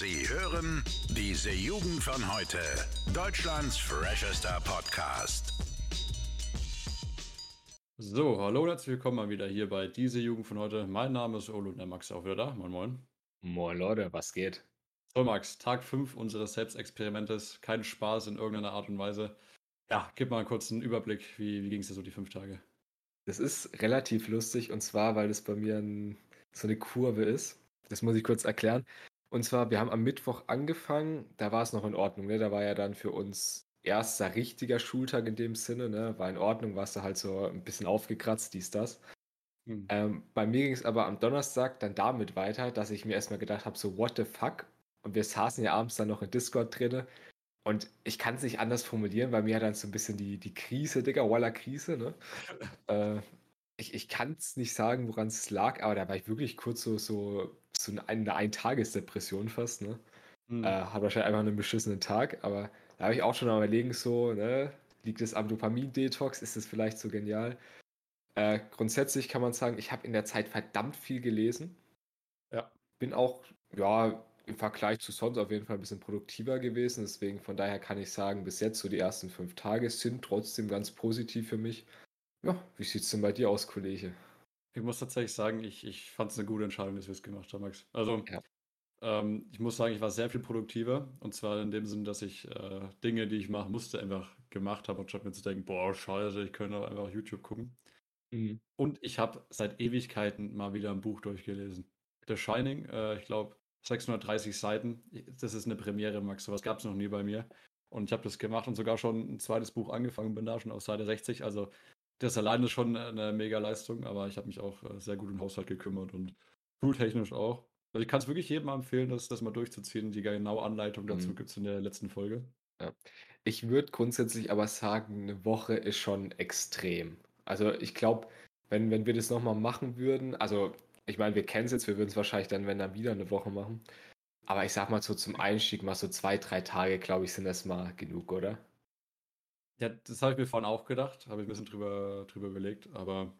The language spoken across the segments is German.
Sie hören diese Jugend von heute. Deutschlands freshester Podcast. So, hallo und herzlich willkommen mal wieder hier bei diese Jugend von heute. Mein Name ist Olo und der Max ist auch wieder da. Moin, moin. Moin Leute, was geht? So, Max, Tag 5 unseres Selbstexperimentes. Kein Spaß in irgendeiner Art und Weise. Ja, gib mal einen kurzen Überblick. Wie, wie ging es dir so die fünf Tage? Das ist relativ lustig und zwar, weil das bei mir ein, so eine Kurve ist. Das muss ich kurz erklären. Und zwar, wir haben am Mittwoch angefangen, da war es noch in Ordnung, ne? Da war ja dann für uns erster richtiger Schultag in dem Sinne, ne? War in Ordnung, warst du halt so ein bisschen aufgekratzt, dies, das. Mhm. Ähm, bei mir ging es aber am Donnerstag dann damit weiter, dass ich mir erstmal gedacht habe, so what the fuck? Und wir saßen ja abends dann noch in Discord drinne. Und ich kann es nicht anders formulieren, weil mir hat dann so ein bisschen die, die Krise, Digga, Walla Krise, ne? äh, ich ich kann es nicht sagen, woran es lag, aber da war ich wirklich kurz so, so, so eine, eine Eintagesdepression fast, ne? Mhm. Äh, hat wahrscheinlich einfach einen beschissenen Tag, aber da habe ich auch schon mal überlegen, so, ne? Liegt es am Dopamin-Detox? Ist es vielleicht so genial? Äh, grundsätzlich kann man sagen, ich habe in der Zeit verdammt viel gelesen. Ja. Bin auch, ja, im Vergleich zu sonst auf jeden Fall ein bisschen produktiver gewesen. Deswegen von daher kann ich sagen, bis jetzt so die ersten fünf Tage sind trotzdem ganz positiv für mich. Ja, wie sieht es denn bei dir aus, Kollege? Ich muss tatsächlich sagen, ich, ich fand es eine gute Entscheidung, dass wir es gemacht haben, Max. Also, ja. ähm, ich muss sagen, ich war sehr viel produktiver. Und zwar in dem Sinne, dass ich äh, Dinge, die ich machen musste, einfach gemacht habe, anstatt mir zu denken, boah, scheiße, ich könnte auch einfach YouTube gucken. Mhm. Und ich habe seit Ewigkeiten mal wieder ein Buch durchgelesen. The Shining, äh, ich glaube, 630 Seiten. Das ist eine Premiere, Max. Sowas gab es noch nie bei mir. Und ich habe das gemacht und sogar schon ein zweites Buch angefangen, bin da schon auf Seite 60. Also das alleine ist schon eine mega Leistung, aber ich habe mich auch äh, sehr gut um Haushalt gekümmert und schultechnisch auch. Also ich kann es wirklich jedem empfehlen, das, das mal durchzuziehen. Die genaue Anleitung dazu mhm. gibt es in der letzten Folge. Ja. Ich würde grundsätzlich aber sagen, eine Woche ist schon extrem. Also ich glaube, wenn, wenn wir das nochmal machen würden, also ich meine, wir kennen es jetzt, wir würden es wahrscheinlich dann, wenn dann wieder eine Woche machen. Aber ich sag mal so zum Einstieg mal so zwei, drei Tage, glaube ich, sind das mal genug, oder? Ja, das habe ich mir vorhin auch gedacht, habe ich ein bisschen drüber, drüber überlegt, aber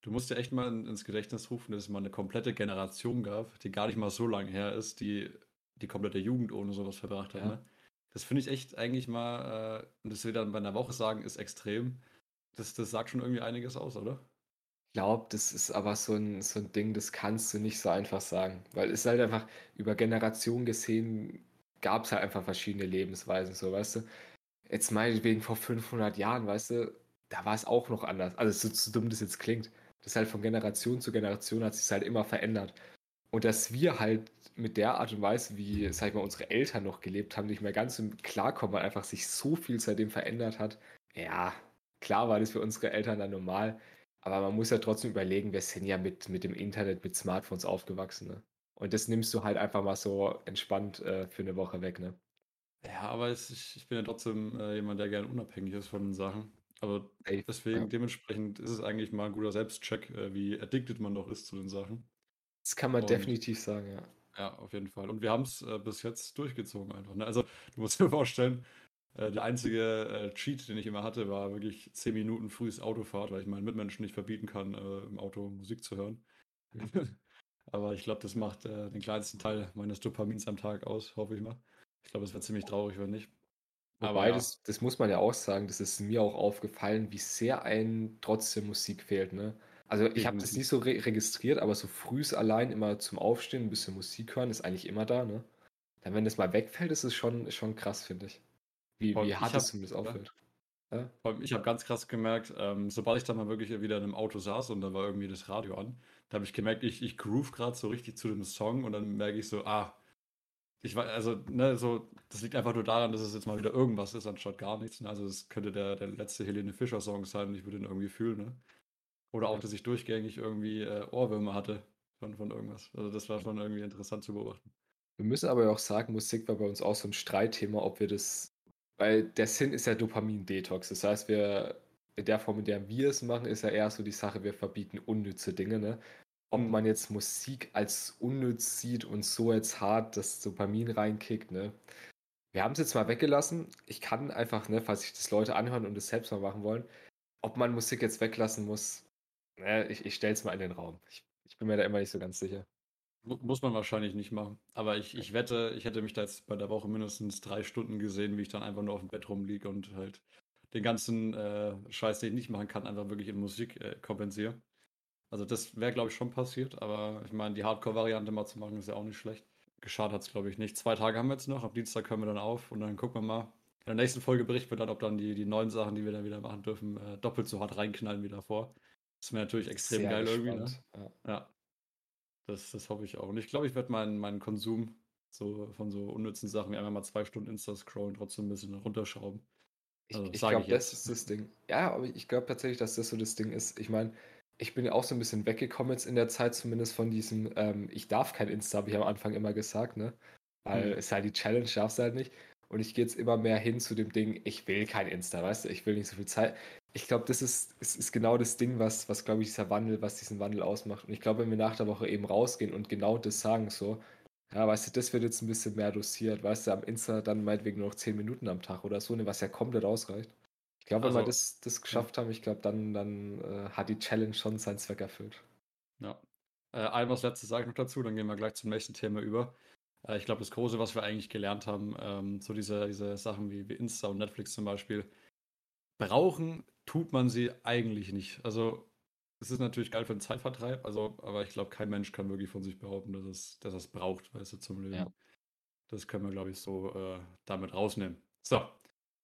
du musst dir echt mal ins Gedächtnis rufen, dass es mal eine komplette Generation gab, die gar nicht mal so lange her ist, die die komplette Jugend ohne sowas verbracht hat. Ja. Ne? Das finde ich echt eigentlich mal, äh, und das wir dann bei einer Woche sagen, ist extrem. Das, das sagt schon irgendwie einiges aus, oder? Ich glaube, das ist aber so ein, so ein Ding, das kannst du nicht so einfach sagen. Weil es halt einfach über Generationen gesehen, gab es halt einfach verschiedene Lebensweisen, so weißt du jetzt meinetwegen vor 500 Jahren, weißt du, da war es auch noch anders. Also so, so dumm das jetzt klingt. Das ist halt von Generation zu Generation hat sich halt immer verändert. Und dass wir halt mit der Art und Weise, wie, sag ich mal, unsere Eltern noch gelebt haben, nicht mehr ganz klarkommen, weil einfach sich so viel seitdem verändert hat. Ja, klar war das für unsere Eltern dann normal. Aber man muss ja trotzdem überlegen, wir sind ja mit, mit dem Internet, mit Smartphones aufgewachsen. Ne? Und das nimmst du halt einfach mal so entspannt äh, für eine Woche weg. Ne? Ja, aber es, ich, ich bin ja trotzdem äh, jemand, der gerne unabhängig ist von den Sachen. Aber Ey, deswegen, ja. dementsprechend ist es eigentlich mal ein guter Selbstcheck, äh, wie addicted man doch ist zu den Sachen. Das kann man Und, definitiv sagen, ja. Ja, auf jeden Fall. Und wir haben es äh, bis jetzt durchgezogen einfach. Ne? Also, du musst dir vorstellen, äh, der einzige äh, Cheat, den ich immer hatte, war wirklich 10 Minuten frühes Autofahrt, weil ich meinen Mitmenschen nicht verbieten kann, äh, im Auto Musik zu hören. Mhm. Aber ich glaube, das macht den kleinsten Teil meines Dopamins am Tag aus, hoffe ich mal. Ich glaube, es wäre ziemlich traurig, wenn nicht. Aber ja. das, das muss man ja auch sagen, das ist mir auch aufgefallen, wie sehr ein trotzdem Musik fehlt. Ne? Also ich habe das nicht so re registriert, aber so frühs allein immer zum Aufstehen ein bisschen Musik hören ist eigentlich immer da. Ne? Dann wenn das mal wegfällt, ist es schon, schon krass, finde ich. Wie, wie hart es zumindest auffällt. Ja? Ich habe ganz krass gemerkt, ähm, sobald ich dann mal wirklich wieder in einem Auto saß und da war irgendwie das Radio an, da habe ich gemerkt, ich, ich groove gerade so richtig zu dem Song und dann merke ich so, ah, ich weiß, also, ne, so, das liegt einfach nur daran, dass es jetzt mal wieder irgendwas ist, anstatt gar nichts. Ne? Also, es könnte der, der letzte Helene Fischer-Song sein und ich würde ihn irgendwie fühlen, ne? Oder auch, dass ich durchgängig irgendwie äh, Ohrwürmer hatte von, von irgendwas. Also, das war schon irgendwie interessant zu beobachten. Wir müssen aber auch sagen, Musik war bei uns auch so ein Streitthema, ob wir das, weil der Sinn ist ja Dopamin-Detox. Das heißt, wir, in der Form, in der wir es machen, ist ja eher so die Sache, wir verbieten unnütze Dinge, ne? Ob mhm. man jetzt Musik als unnütz sieht und so jetzt hart das Dopamin reinkickt, ne? Wir haben es jetzt mal weggelassen. Ich kann einfach, ne, falls sich das Leute anhören und es selbst mal machen wollen, ob man Musik jetzt weglassen muss, ne, ich, ich stelle es mal in den Raum. Ich, ich bin mir da immer nicht so ganz sicher. Muss man wahrscheinlich nicht machen. Aber ich, ich wette, ich hätte mich da jetzt bei der Woche mindestens drei Stunden gesehen, wie ich dann einfach nur auf dem Bett rumliege und halt den ganzen äh, Scheiß, den ich nicht machen kann, einfach wirklich in Musik äh, kompensiere. Also das wäre, glaube ich, schon passiert, aber ich meine, die Hardcore-Variante mal zu machen, ist ja auch nicht schlecht. Geschadet hat es, glaube ich, nicht. Zwei Tage haben wir jetzt noch, am Dienstag können wir dann auf und dann gucken wir mal. In der nächsten Folge berichten wir dann, ob dann die, die neuen Sachen, die wir dann wieder machen dürfen, äh, doppelt so hart reinknallen wie davor. Das wäre natürlich extrem Sehr geil gespannt. irgendwie. Ne? Ja. ja. Das, das hoffe ich auch. Und ich glaube, ich werde meinen, meinen Konsum so von so unnützen Sachen wie einmal mal zwei Stunden Insta scrollen trotzdem ein bisschen runterschrauben. Also, ich, ich glaube, das ist das Ding. Ja, aber ich glaube tatsächlich, dass das so das Ding ist. Ich meine, ich bin ja auch so ein bisschen weggekommen jetzt in der Zeit, zumindest von diesem, ähm, ich darf kein Insta, habe ich am Anfang immer gesagt, ne? Weil hm. es halt die Challenge, darfst du halt nicht. Und ich gehe jetzt immer mehr hin zu dem Ding, ich will kein Insta, weißt du, ich will nicht so viel Zeit. Ich glaube, das ist, ist, ist genau das Ding, was, was glaube ich, dieser Wandel, was diesen Wandel ausmacht. Und ich glaube, wenn wir nach der Woche eben rausgehen und genau das sagen, so, ja, weißt du, das wird jetzt ein bisschen mehr dosiert, weißt du, am Insta dann meinetwegen nur noch 10 Minuten am Tag oder so, ne, was ja komplett ausreicht. Ich glaube, wenn wir also, das, das geschafft haben, ich glaube, dann, dann äh, hat die Challenge schon seinen Zweck erfüllt. Ja. Äh, ein was letztes sage ich noch dazu, dann gehen wir gleich zum nächsten Thema über. Äh, ich glaube, das Große, was wir eigentlich gelernt haben, ähm, so diese, diese Sachen wie, wie Insta und Netflix zum Beispiel, brauchen tut man sie eigentlich nicht. Also es ist natürlich geil für den Zeitvertreib, also, aber ich glaube, kein Mensch kann wirklich von sich behaupten, dass es, dass es braucht, weißt du, zum Leben. Ja. Das können wir, glaube ich, so äh, damit rausnehmen. So,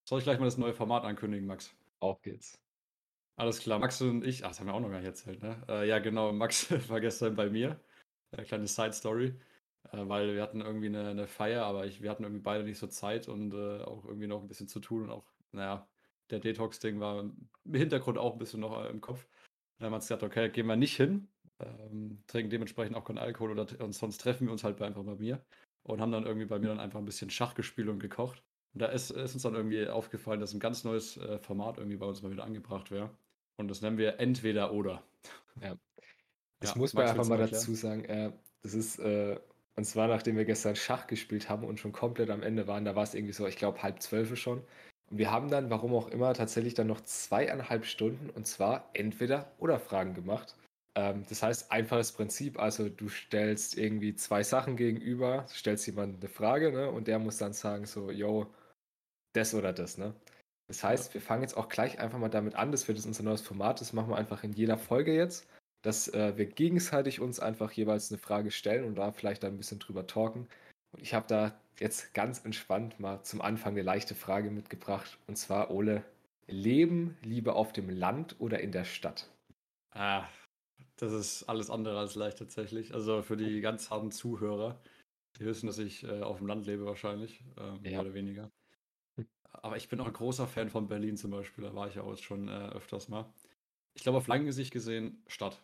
soll ich gleich mal das neue Format ankündigen, Max? Auf geht's. Alles klar, Max und ich, ach, das haben wir auch noch gar nicht erzählt, ne? Äh, ja, genau, Max war gestern bei mir. Eine kleine Side-Story, äh, weil wir hatten irgendwie eine, eine Feier, aber ich, wir hatten irgendwie beide nicht so Zeit und äh, auch irgendwie noch ein bisschen zu tun und auch, naja, der Detox-Ding war im Hintergrund auch ein bisschen noch äh, im Kopf. Dann haben wir uns gesagt, okay, gehen wir nicht hin, ähm, trinken dementsprechend auch keinen Alkohol oder und sonst treffen wir uns halt einfach bei mir und haben dann irgendwie bei mir dann einfach ein bisschen Schach gespielt und gekocht. Und da ist, ist, uns dann irgendwie aufgefallen, dass ein ganz neues äh, Format irgendwie bei uns mal wieder angebracht wäre. Und das nennen wir entweder oder. Ja. Das ja, muss man einfach mal dazu sagen. Äh, das ist, äh, und zwar nachdem wir gestern Schach gespielt haben und schon komplett am Ende waren, da war es irgendwie so, ich glaube, halb zwölf schon. Und wir haben dann, warum auch immer, tatsächlich dann noch zweieinhalb Stunden und zwar entweder oder Fragen gemacht. Ähm, das heißt, einfaches Prinzip, also du stellst irgendwie zwei Sachen gegenüber, stellst jemandem eine Frage ne, und der muss dann sagen so, yo, das oder das, ne? Das heißt, wir fangen jetzt auch gleich einfach mal damit an, das wird unser neues Format, das machen wir einfach in jeder Folge jetzt, dass äh, wir gegenseitig uns einfach jeweils eine Frage stellen und da vielleicht dann ein bisschen drüber talken. Und ich habe da jetzt ganz entspannt mal zum Anfang eine leichte Frage mitgebracht. Und zwar, Ole, leben lieber auf dem Land oder in der Stadt? Ah, das ist alles andere als leicht tatsächlich. Also für die ganz harten Zuhörer, die wissen, dass ich äh, auf dem Land lebe wahrscheinlich, äh, mehr ja. oder weniger. Aber ich bin auch ein großer Fan von Berlin zum Beispiel. Da war ich auch jetzt schon äh, öfters mal. Ich glaube, auf lange Sicht gesehen Stadt.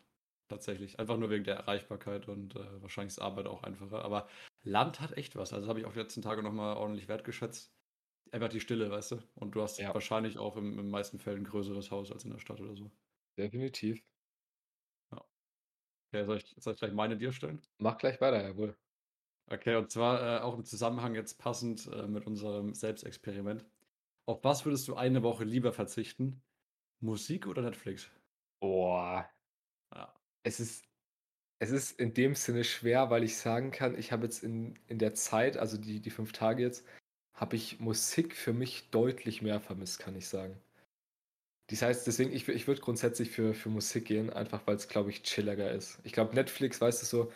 Tatsächlich. Einfach nur wegen der Erreichbarkeit und äh, wahrscheinlich ist Arbeit auch einfacher. Aber Land hat echt was. Also habe ich auch die letzten Tage nochmal ordentlich wertgeschätzt. Einfach die Stille, weißt du? Und du hast ja. wahrscheinlich auch im, in meisten Fällen ein größeres Haus als in der Stadt oder so. Definitiv. Ja. Okay, soll ich, soll ich gleich meine dir stellen? Mach gleich weiter, jawohl. Okay, und zwar äh, auch im Zusammenhang jetzt passend äh, mit unserem Selbstexperiment. Auf was würdest du eine Woche lieber verzichten? Musik oder Netflix? Boah. Ja. Es ist, es ist in dem Sinne schwer, weil ich sagen kann, ich habe jetzt in, in der Zeit, also die, die fünf Tage jetzt, habe ich Musik für mich deutlich mehr vermisst, kann ich sagen. Das heißt, deswegen, ich, ich würde grundsätzlich für, für Musik gehen, einfach weil es, glaube ich, chilliger ist. Ich glaube, Netflix, weißt du so,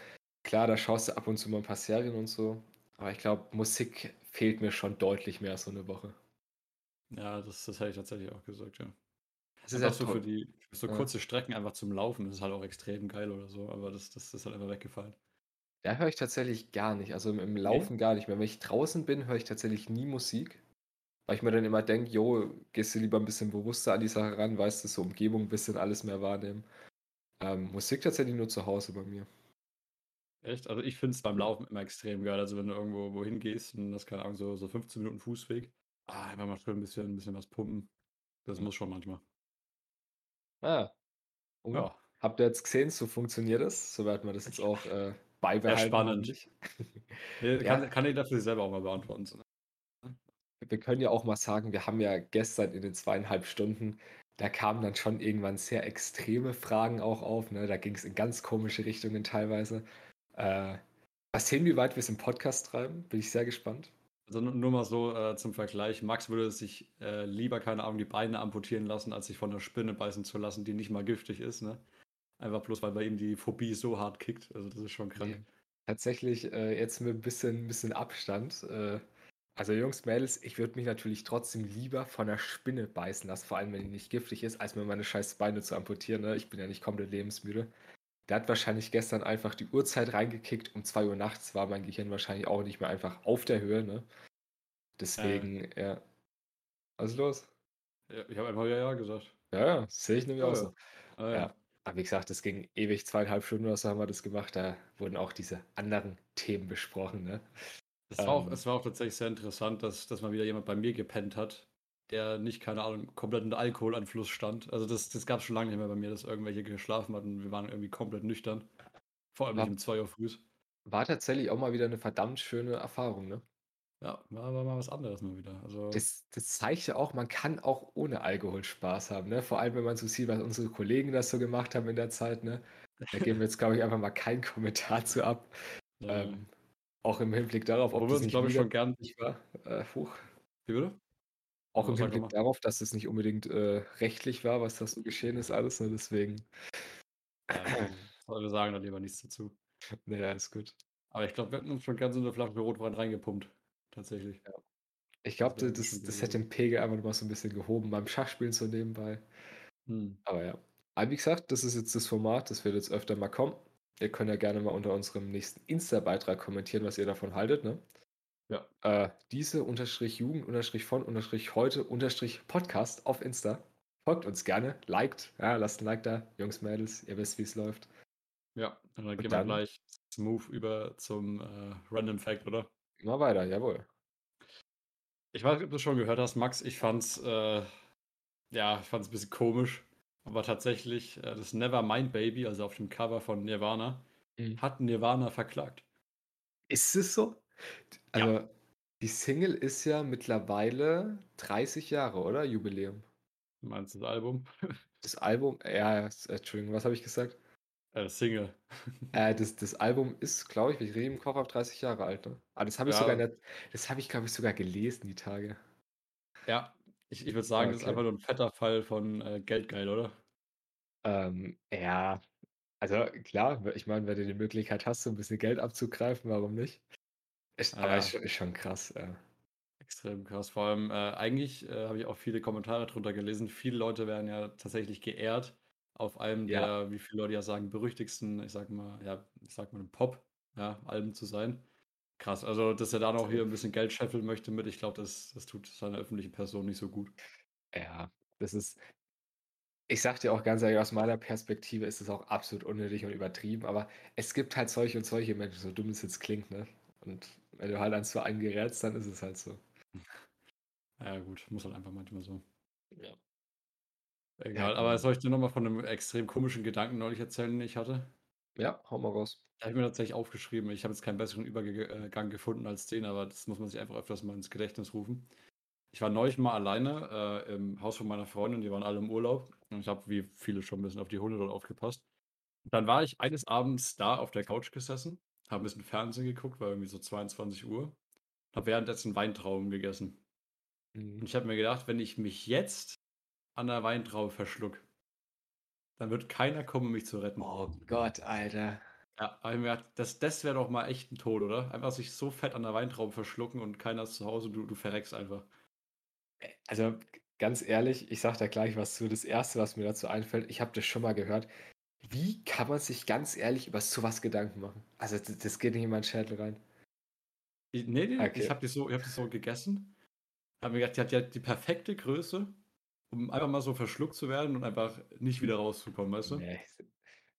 klar, da schaust du ab und zu mal ein paar Serien und so, aber ich glaube, Musik fehlt mir schon deutlich mehr so eine Woche. Ja, das, das hätte ich tatsächlich auch gesagt, ja. Das ist halt so für die für so ja. kurze Strecken einfach zum Laufen, das ist halt auch extrem geil oder so, aber das, das ist halt einfach weggefallen. Da höre ich tatsächlich gar nicht. Also im, Laufen okay. gar nicht mehr. Wenn ich draußen bin, höre ich tatsächlich nie Musik. Weil ich mir dann immer denke, jo, gehst du lieber ein bisschen bewusster an die Sache ran, weißt du, so Umgebung ein bisschen alles mehr wahrnehmen. Ähm, Musik tatsächlich nur zu Hause bei mir. Echt? Also ich finde es beim Laufen immer extrem geil. Also wenn du irgendwo wohin gehst und das keine Ahnung, so, so 15 Minuten Fußweg, Ah, einfach mal schön ein bisschen, ein bisschen was pumpen. Das muss schon manchmal. Ah. Und Ja, habt ihr jetzt gesehen, so funktioniert es? So werden wir das jetzt auch äh, beibehalten, spannend. Ja, kann, kann jeder für sich selber auch mal beantworten. wir können ja auch mal sagen, wir haben ja gestern in den zweieinhalb Stunden, da kamen dann schon irgendwann sehr extreme Fragen auch auf. Ne? Da ging es in ganz komische Richtungen teilweise. Äh, Was sehen, wie weit wir es im Podcast treiben? Bin ich sehr gespannt. Also nur mal so äh, zum Vergleich. Max würde sich äh, lieber, keine Ahnung, die Beine amputieren lassen, als sich von einer Spinne beißen zu lassen, die nicht mal giftig ist. Ne? Einfach bloß, weil bei ihm die Phobie so hart kickt. Also das ist schon krank. Nee. Tatsächlich äh, jetzt mit ein bisschen, bisschen Abstand. Äh, also Jungs, Mädels, ich würde mich natürlich trotzdem lieber von einer Spinne beißen lassen, vor allem wenn die nicht giftig ist, als mir meine scheiß Beine zu amputieren. Ne? Ich bin ja nicht komplett lebensmüde. Der hat wahrscheinlich gestern einfach die Uhrzeit reingekickt. Um 2 Uhr nachts war mein Gehirn wahrscheinlich auch nicht mehr einfach auf der Höhe. Ne? Deswegen, äh. ja. Was ist los? Ja, ich habe einfach ja, ja gesagt. Ja, ja, sehe ich nämlich ja, auch so. Ah, ja. ja. Aber wie gesagt, das ging ewig, zweieinhalb Stunden oder so haben wir das gemacht. Da wurden auch diese anderen Themen besprochen. Ne? Es war, auch, ähm. es war auch tatsächlich sehr interessant, dass, dass mal wieder jemand bei mir gepennt hat, der nicht, keine Ahnung, komplett unter Alkoholanfluss stand. Also das, das gab es schon lange nicht mehr bei mir, dass irgendwelche geschlafen hatten. Wir waren irgendwie komplett nüchtern. Vor allem war, nicht um 2 Uhr früh. War tatsächlich auch mal wieder eine verdammt schöne Erfahrung, ne? Ja, war, war mal was anderes mal wieder. Also Das, das zeigt ja auch, man kann auch ohne Alkohol Spaß haben, ne? Vor allem, wenn man so sieht, was unsere Kollegen das so gemacht haben in der Zeit, ne? Da geben wir jetzt, glaube ich, einfach mal keinen Kommentar zu ab. Ja. Ähm, auch im Hinblick darauf, ob das nicht glaube ich, schon gern. war. Äh, hoch. Wie würde? Auch im Hinblick darauf, dass es nicht unbedingt äh, rechtlich war, was das so geschehen ist, alles, ne? Deswegen. Ja, wir sagen da lieber nichts dazu. Naja, ist gut. Aber ich glaube, wir hatten uns schon ganz in der Flasche Rotwein reingepumpt tatsächlich. Ja. Ich glaube, das, das, das hätte den Pegel einfach mal so ein bisschen gehoben beim Schachspielen so nebenbei. Hm. Aber ja. Aber wie gesagt, das ist jetzt das Format, das wird jetzt öfter mal kommen. Ihr könnt ja gerne mal unter unserem nächsten Insta-Beitrag kommentieren, was ihr davon haltet, ne? Ja. Äh, diese unterstrich Jugend unterstrich von unterstrich heute unterstrich Podcast auf Insta. Folgt uns gerne, liked, ja, lasst ein Like da, Jungs, Mädels, ihr wisst, wie es läuft. Ja, dann und gehen wir gleich smooth über zum äh, Random Fact, oder? Immer weiter, jawohl. Ich weiß nicht, ob du schon gehört hast, Max. Ich fand's, äh, ja, ich fand's ein bisschen komisch. Aber tatsächlich, äh, das Nevermind Baby, also auf dem Cover von Nirvana, mhm. hat Nirvana verklagt. Ist es so? Also, ja. die Single ist ja mittlerweile 30 Jahre, oder? Jubiläum. Du meinst das Album? Das Album, ja, Entschuldigung, was habe ich gesagt? Äh, Single. Äh, das, das Album ist, glaube ich, wir reden im Kopf auf 30 Jahre alt, ne? Aber das habe ich ja. sogar der, das habe ich, glaube ich, sogar gelesen, die Tage. Ja, ich, ich würde sagen, okay. das ist einfach nur ein fetter Fall von äh, Geldgeil, oder? Ähm, ja, also klar, ich meine, wenn du die Möglichkeit hast, so ein bisschen Geld abzugreifen, warum nicht? Ist, ah, aber ist, ist, schon krass, ja. Extrem krass. Vor allem, äh, eigentlich äh, habe ich auch viele Kommentare drunter gelesen. Viele Leute werden ja tatsächlich geehrt, auf einem Ja. der, wie viele Leute ja sagen, berüchtigsten, ich sag mal, ja, ich sag mal, Pop, ja, Alben zu sein. Krass. Also, dass er da noch hier ein bisschen Geld scheffeln möchte mit, ich glaube, das, das tut seiner öffentlichen Person nicht so gut. Ja, das ist, ich sag dir auch ganz ehrlich, aus meiner Perspektive ist es auch absolut unnötig und übertrieben, aber es gibt halt solche und solche Menschen, so dumm es jetzt klingt, ne? Und wenn du halt eins zu einen gerätst, dann ist es halt so. Ja, gut, muss halt einfach manchmal so. Ja. Egal, aber soll ich dir nochmal von einem extrem komischen Gedanken neulich erzählen, den ich hatte? Ja, hau mal raus. Da habe ich mir tatsächlich aufgeschrieben. Ich habe jetzt keinen besseren Übergang gefunden als den, aber das muss man sich einfach öfters mal ins Gedächtnis rufen. Ich war neulich mal alleine äh, im Haus von meiner Freundin, die waren alle im Urlaub. Und ich habe, wie viele schon ein bisschen auf die Hunde dort aufgepasst. Und dann war ich eines Abends da auf der Couch gesessen, habe ein bisschen Fernsehen geguckt, war irgendwie so 22 Uhr, habe währenddessen Weintrauben gegessen. Mhm. Und ich habe mir gedacht, wenn ich mich jetzt an der Weintraube verschluck, dann wird keiner kommen, mich zu retten. Oh Gott, Alter. Ja, aber ich mir gedacht, das, das wäre doch mal echt ein Tod, oder? Einfach sich so fett an der Weintraube verschlucken und keiner ist zu Hause und du, du verreckst einfach. Also ganz ehrlich, ich sag da gleich was zu. Das Erste, was mir dazu einfällt, ich habe das schon mal gehört. Wie kann man sich ganz ehrlich über sowas Gedanken machen? Also das, das geht nicht in meinen Schädel rein. Ich, nee, nee, okay. ich habe das, so, hab das so gegessen. Hab mir gedacht, die hat ja die perfekte Größe um einfach mal so verschluckt zu werden und einfach nicht wieder rauszukommen, weißt du? Nee.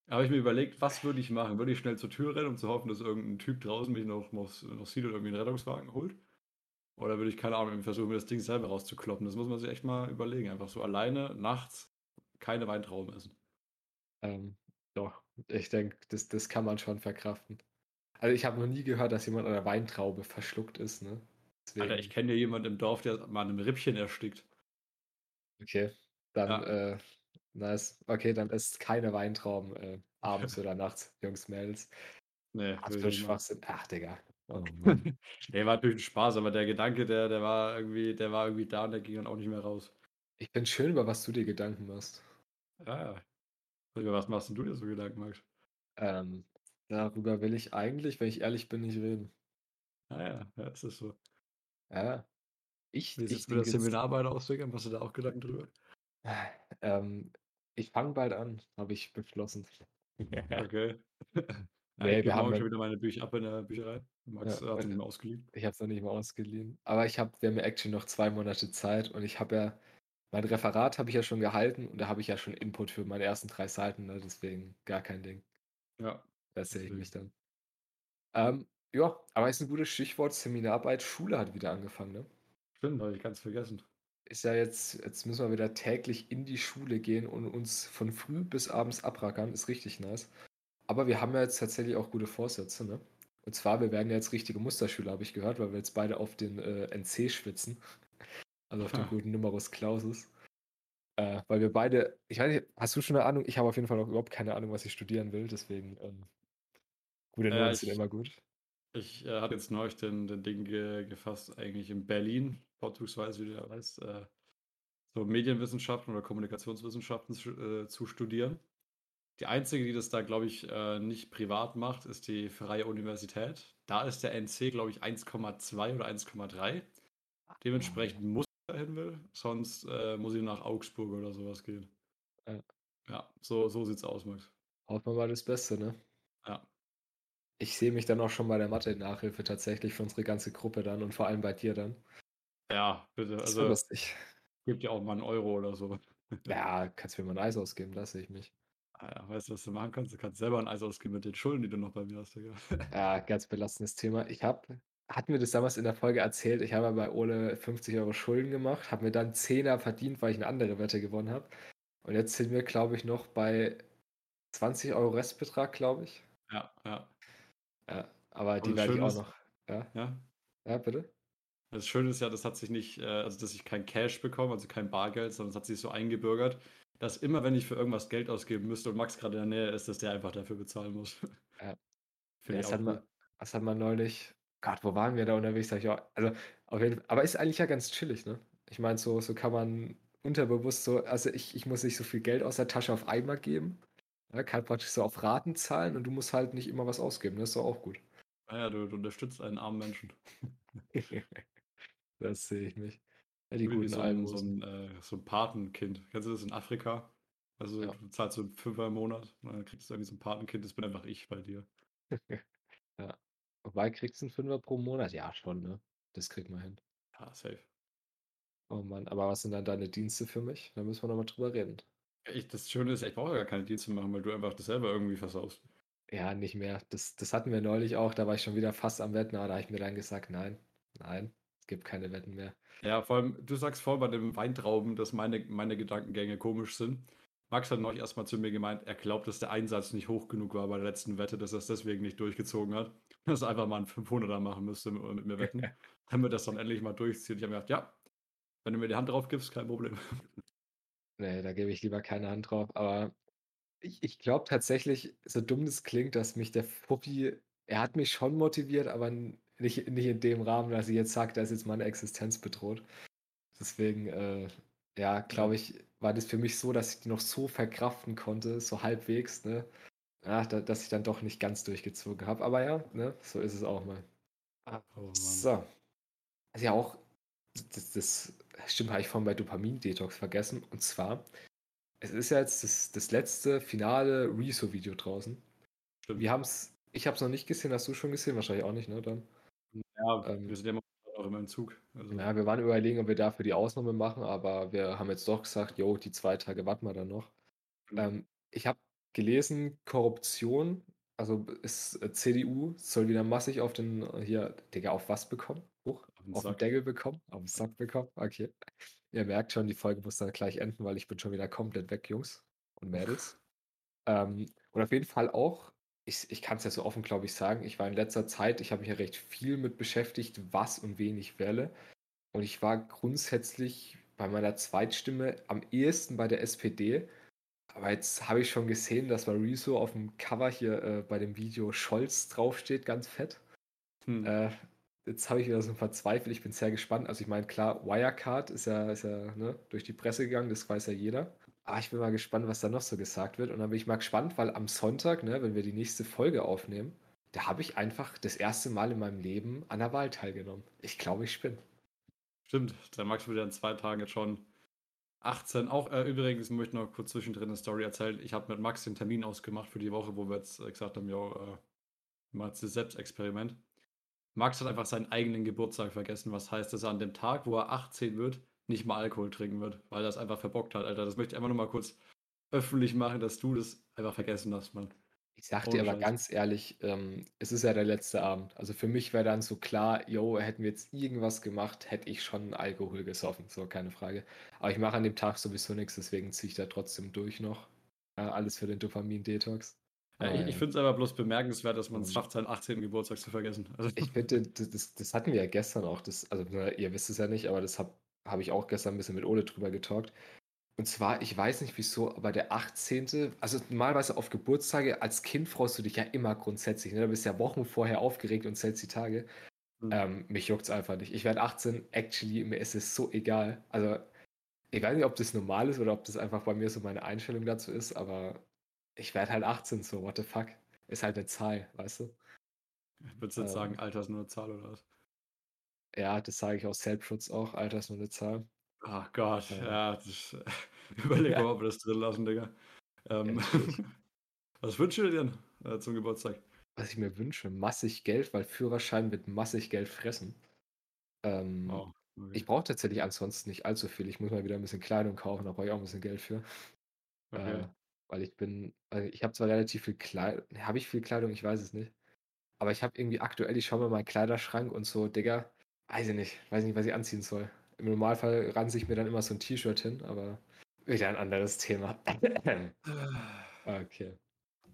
Habe ich mir überlegt, was würde ich machen? Würde ich schnell zur Tür rennen, um zu hoffen, dass irgendein Typ draußen mich noch, noch, noch sieht oder irgendwie einen Rettungswagen holt? Oder würde ich, keine Ahnung, versuchen, mir das Ding selber rauszukloppen? Das muss man sich echt mal überlegen. Einfach so alleine, nachts, keine Weintrauben essen. Ähm, doch, ich denke, das, das kann man schon verkraften. Also ich habe noch nie gehört, dass jemand an der Weintraube verschluckt ist, ne? Deswegen... Alter, ich kenne ja jemanden im Dorf, der mal einem Rippchen erstickt. Okay, dann, ja. äh, nice. Okay, dann ist keine Weintrauben äh, abends oder nachts, Jungs, Mädels. Nee, machen. Schwachsinn. Ach, Digga. Oh. Ne, war natürlich 'n Spaß, aber der Gedanke, der der war irgendwie der war irgendwie da und der ging dann auch nicht mehr raus. Ich finde schön, über was du dir Gedanken machst. Ja, ja. Über was machst du dir so Gedanken, Max? Ähm, darüber will ich eigentlich, wenn ich ehrlich bin, nicht reden. Ah ja, ja, es ist so. Ja. Ich Wie ich sieht's mit der denke jetzt Seminararbeit aus, Digga? Machst du da auch Gedanken drüber? Ähm, ich fange bald an, habe ich beschlossen. Okay. Ja, ich Ne, gebe wir haben ja schon wieder meine Bücher ab in der Bücherei. Ja, Max, äh, hat sie nicht mehr ausgeliehen. ich habe es noch nicht mal ausgeliehen. Aber ich habe wir haben ja actually noch 2 Monate Zeit und ich habe ja mein Referat habe ich ja schon gehalten und da habe ich ja schon Input für meine ersten 3 Seiten, ne, deswegen gar kein Ding. Ja, Da sehe ich mich dann. Ähm, ja, aber ist 'n gutes Stichwort, Seminararbeit. Schule hat wieder angefangen, ne? Stimmt, habe ich ganz vergessen. Ist ja jetzt jetzt müssen wir wieder täglich in die Schule gehen und uns von früh bis abends abrackern, ist richtig nice. Aber wir haben ja jetzt tatsächlich auch gute Vorsätze, ne? Und zwar, wir werden ja jetzt richtige Musterschüler, habe ich gehört, weil wir jetzt beide auf den, äh, NC schwitzen. Also, auf den guten Numerus Clausus. Äh, weil wir beide ich weiß nicht, hast du schon 'ne Ahnung? Ich habe auf jeden Fall noch überhaupt keine Ahnung, was ich studieren will, deswegen, ähm gute Noten sind ich immer gut. ich, äh, hatte jetzt neulich den den Ding ge gefasst, eigentlich in Berlin, vorzugsweise, wie du ja weißt, äh, so Medienwissenschaften oder Kommunikationswissenschaften zu äh, zu studieren. Die einzige, die das da, glaube ich, äh, nicht privat macht, ist die Freie Universität. Da ist der NC, glaube ich, 1,2 oder 1,3. Dementsprechend muss dahin will, sonst, äh, muss ich nach Augsburg oder so was gehen. Ja. Ja, so so sieht's aus, Max. Hoffen wir mal das Beste, ne? Ja. Ich sehe mich dann auch schon bei der Mathe-Nachhilfe tatsächlich für unsere ganze Gruppe dann und vor allem bei dir dann. Ja, bitte. Das Also, lustig. gebe dir auch mal 'n Euro oder so. Ja, kannst mir mal 'n Eis ausgeben, da sehe ich mich. Ah ja, weißt du, was du machen kannst? Du kannst selber 'n Eis ausgeben mit den Schulden, die du noch bei mir hast, Digga. Ja, ganz belastendes Thema. Ich habe hatten wir das damals in der Folge erzählt? Ich habe ja bei Ole 50 € Schulden gemacht, habe mir dann 10er verdient, weil ich 'ne andere Wette gewonnen habe. Und jetzt sind wir, glaube ich, noch bei 20 € Restbetrag, glaube ich. Ja, ja. Ja, aber Und die werde ich auch noch ja? ja? Ja, bitte? Das Schöne ist ja, das hat sich nicht äh, also, dass ich kein Cash bekomme, also, kein Bargeld, sondern es hat sich so eingebürgert, dass immer, wenn ich für irgendwas Geld ausgeben müsste und Max grade in der Nähe ist, dass der einfach dafür bezahlen muss. Ja. Ja, Finde ich das auch hat man das hat man neulich Gott, wo waren wir da unterwegs? Da ich auch also, auf jeden F aber ist eigentlich ja ganz chillig, ne? Ich meine, so so kann man unterbewusst so also, ich ich muss nicht so viel Geld aus der Tasche auf einmal geben, ne? Kann praktisch so auf Raten zahlen und du musst halt nicht immer was ausgeben. Das ist doch auch gut. Ah ja, du du unterstützt einen armen Menschen. Das sehe ich mich. Ja, die guten so 'n so Almosen. 'n äh, so 'n Patenkind. Kennst du das in Afrika? Also, Ja. du zahlst so 'n Fünfer im Monat und dann kriegst du irgendwie so 'n Patenkind. Das bin einfach ich bei dir. Ja. Wobei, kriegst du 'n Fünfer pro Monat? Ja, schon, ne? Das kriegen wir hin. Ja, safe. Oh Mann, aber was sind dann deine Dienste für mich? Da müssen wir noch mal drüber reden. Ich das Schöne ist, ich brauche ja gar keine Dienste machen, weil du einfach das selber irgendwie versaust. Ja, nicht mehr. Das das hatten wir neulich auch, da war ich schon wieder fast am Wetten, aber da habe ich mir dann gesagt: „Nein, nein, es gibt keine Wetten mehr.“ Ja, vor allem, du sagst vorhin bei den Weintrauben, dass meine meine Gedankengänge komisch sind. Max hat neulich erst mal zu mir gemeint, er glaubt, dass der Einsatz nicht hoch genug war bei der letzten Wette, dass er's deswegen nicht durchgezogen hat. Dass einfach mal 'n 500er machen müsste mit mit mir wetten, damit er's dann endlich mal durchzieht. Ich habe mir gedacht: „Ja, wenn du mir die Hand drauf gibst, kein Problem.“ Ne, da gebe ich lieber keine Hand drauf. Aber ich ich glaube tatsächlich, so dumm das klingt, dass mich der Fuffi er hat mich schon motiviert, aber nicht nicht in dem Rahmen, dass ich jetzt sage, da ist jetzt meine Existenz bedroht. Deswegen, äh, ja, glaube ich, war das für mich so, dass ich die noch so verkraften konnte, so halbwegs, ne? Ja, da dass ich dann doch nicht ganz durchgezogen habe. Aber ja, ne, so ist es auch mal. Ah, Oh so. Also, ja auch das das stimmt, habe ich vorhin bei Dopamin-Detox vergessen. Und zwar, es ist ja jetzt das das letzte finale Rezo-Video draußen. Stimmt. Wir haben's ich habe es noch nicht gesehen. Hast du schon gesehen? Wahrscheinlich auch nicht, ne, dann? Ja, wir Ähm sind ja auch im Entzug. Also Ja, wir waren überlegen, ob wir dafür die Ausnahme machen, aber wir haben jetzt doch gesagt: „Jo, die 2 Tage warten wir dann noch.“ Mhm. Ähm, ich habe gelesen, Korruption, also ist äh, CDU soll wieder massig auf den hier Digga, auf was bekommen? Huch, Auf auf 'n Sack. Deckel bekommen? Auf'n Sack bekommen? Okay. Ihr merkt schon, die Folge muss dann gleich enden, weil ich bin schon wieder komplett weg, Jungs und Mädels. Ähm, und auf jeden Fall auch ich ich kann's ja so offen, glaube ich, sagen, ich war in letzter Zeit ich habe mich ja recht viel mit beschäftigt, was und wen ich wähle. Und ich war grundsätzlich bei meiner Zweitstimme am ehesten bei der SPD. Aber jetzt habe ich schon gesehen, dass bei Rezo auf dem Cover hier äh, bei dem Video Scholz draufsteht, ganz fett. Hm. Äh, jetzt habe ich wieder so ein paar Zweifel. Ich bin sehr gespannt. Also ich meine, klar, Wirecard ist ja, ist ja ne, durch die Presse gegangen, das weiß ja jeder. Aber ich bin mal gespannt, was da noch so gesagt wird. Und dann bin ich mal gespannt, weil am Sonntag, ne, wenn wir die nächste Folge aufnehmen, da habe ich einfach das erste Mal in meinem Leben an der Wahl teilgenommen. Ich glaube, ich spinne. Stimmt, der Max wird ja in zwei Tagen jetzt schon 18. Auch äh, übrigens möchte ich noch kurz zwischendrin eine Story erzählen. Ich habe mit Max den Termin ausgemacht für die Woche, wo wir jetzt äh, gesagt haben, ja, äh, mal das Selbstexperiment. Max hat einfach seinen eigenen Geburtstag vergessen, was heißt, dass er an dem Tag, wo er 18 wird, nicht mal Alkohol trinken wird, weil er das einfach verbockt hat, Alter. Das möchte ich einfach nur mal kurz öffentlich machen, dass du das einfach vergessen hast, Mann. Ich sag dir aber Scheiß. ganz ehrlich, ähm, es ist ja der letzte Abend. Also für mich wäre dann so klar, yo, hätten wir jetzt irgendwas gemacht, hätte ich schon Alkohol gesoffen, so keine Frage. Aber ich mache an dem Tag sowieso nichts, deswegen ziehe ich da trotzdem durch noch. Äh, alles für den Dopamin-Detox. Ja, ich, ich finde es aber bloß bemerkenswert, dass man es schafft, seinen 18. Geburtstag zu vergessen. Also. Ich finde, das, das, hatten wir ja gestern auch. Das, also ihr wisst es ja nicht, aber das habe hab ich auch gestern ein bisschen mit Ole drüber getalkt. Und zwar, ich weiß nicht wieso, aber der 18., also normalerweise auf Geburtstage, als Kind freust du dich ja immer grundsätzlich. Ne? Du bist ja Wochen vorher aufgeregt und zählst die Tage. Mhm. Ähm, mich juckt es einfach nicht. Ich werde 18, actually, mir ist es so egal. Also, ich weiß nicht, ob das normal ist oder ob das einfach bei mir so meine Einstellung dazu ist, aber ich werde halt 18, so, what the fuck. Ist halt eine Zahl, weißt du? Würdest du jetzt ähm, sagen, Alter ist nur eine Zahl oder was? Ja, das sage ich aus Selbstschutz auch, Alter ist nur eine Zahl. Ach Gott, ja, ja das, überleg mal, ob wir das drin lassen, Digga. Ähm, was wünschst du dir denn äh, zum Geburtstag? Was ich mir wünsche, massig Geld, weil Führerschein wird massig Geld fressen. Ähm, oh, okay. Ich brauche tatsächlich ansonsten nicht allzu viel. Ich muss mal wieder ein bisschen Kleidung kaufen, da brauche ich auch ein bisschen Geld für. Okay. Äh, weil ich bin, also ich habe zwar relativ viel Kleidung, habe ich viel Kleidung, ich weiß es nicht. Aber ich habe irgendwie aktuell, ich schaue mir meinen Kleiderschrank und so, Digga, weiß ich nicht, weiß nicht, was ich anziehen soll. Im Normalfall ranse ich mir dann immer so ein T-Shirt hin, aber wieder ein anderes Thema. okay.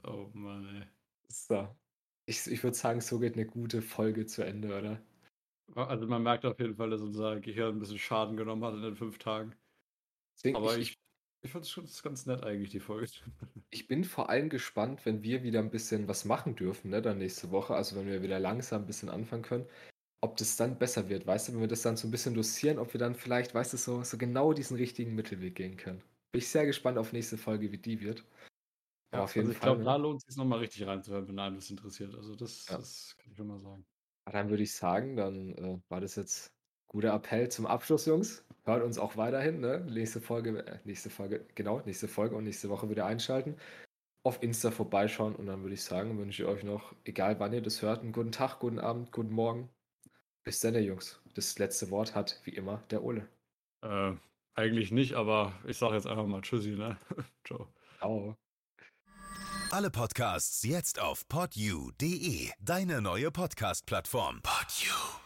Oh Mann, ey. So. Ich, ich würde sagen, so geht eine gute Folge zu Ende, oder? Also man merkt auf jeden Fall, dass unser Gehirn ein bisschen Schaden genommen hat in den fünf Tagen. Deswegen, aber ich, ich, ich fand es schon ganz nett eigentlich, die Folge. Ich bin vor allem gespannt, wenn wir wieder ein bisschen was machen dürfen, ne, dann nächste Woche. Also wenn wir wieder langsam ein bisschen anfangen können ob das dann besser wird, weißt du, wenn wir das dann so ein bisschen dosieren, ob wir dann vielleicht, weißt du, so, so genau diesen richtigen Mittelweg gehen können. Bin ich sehr gespannt auf nächste Folge, wie die wird. Ja, auf jeden also ich glaube, da lohnt es sich nochmal richtig reinzuhören, wenn einem das interessiert. Also das, ja. das kann ich schon mal sagen. Dann würde ich sagen, dann äh, war das jetzt guter Appell zum Abschluss, Jungs. Hört uns auch weiterhin, ne? Nächste Folge, äh, nächste Folge, genau, nächste Folge und nächste Woche wieder einschalten. Auf Insta vorbeischauen und dann würde ich sagen, wünsche ich euch noch, egal wann ihr das hört, einen guten Tag, guten Abend, guten Morgen, bis dann, Jungs. Das letzte Wort hat wie immer der Ole. Äh, eigentlich nicht, aber ich sage jetzt einfach mal Tschüssi, ne? Ciao. Ciao. Alle Podcasts jetzt auf podyou.de, deine neue Podcast-Plattform. Podyou.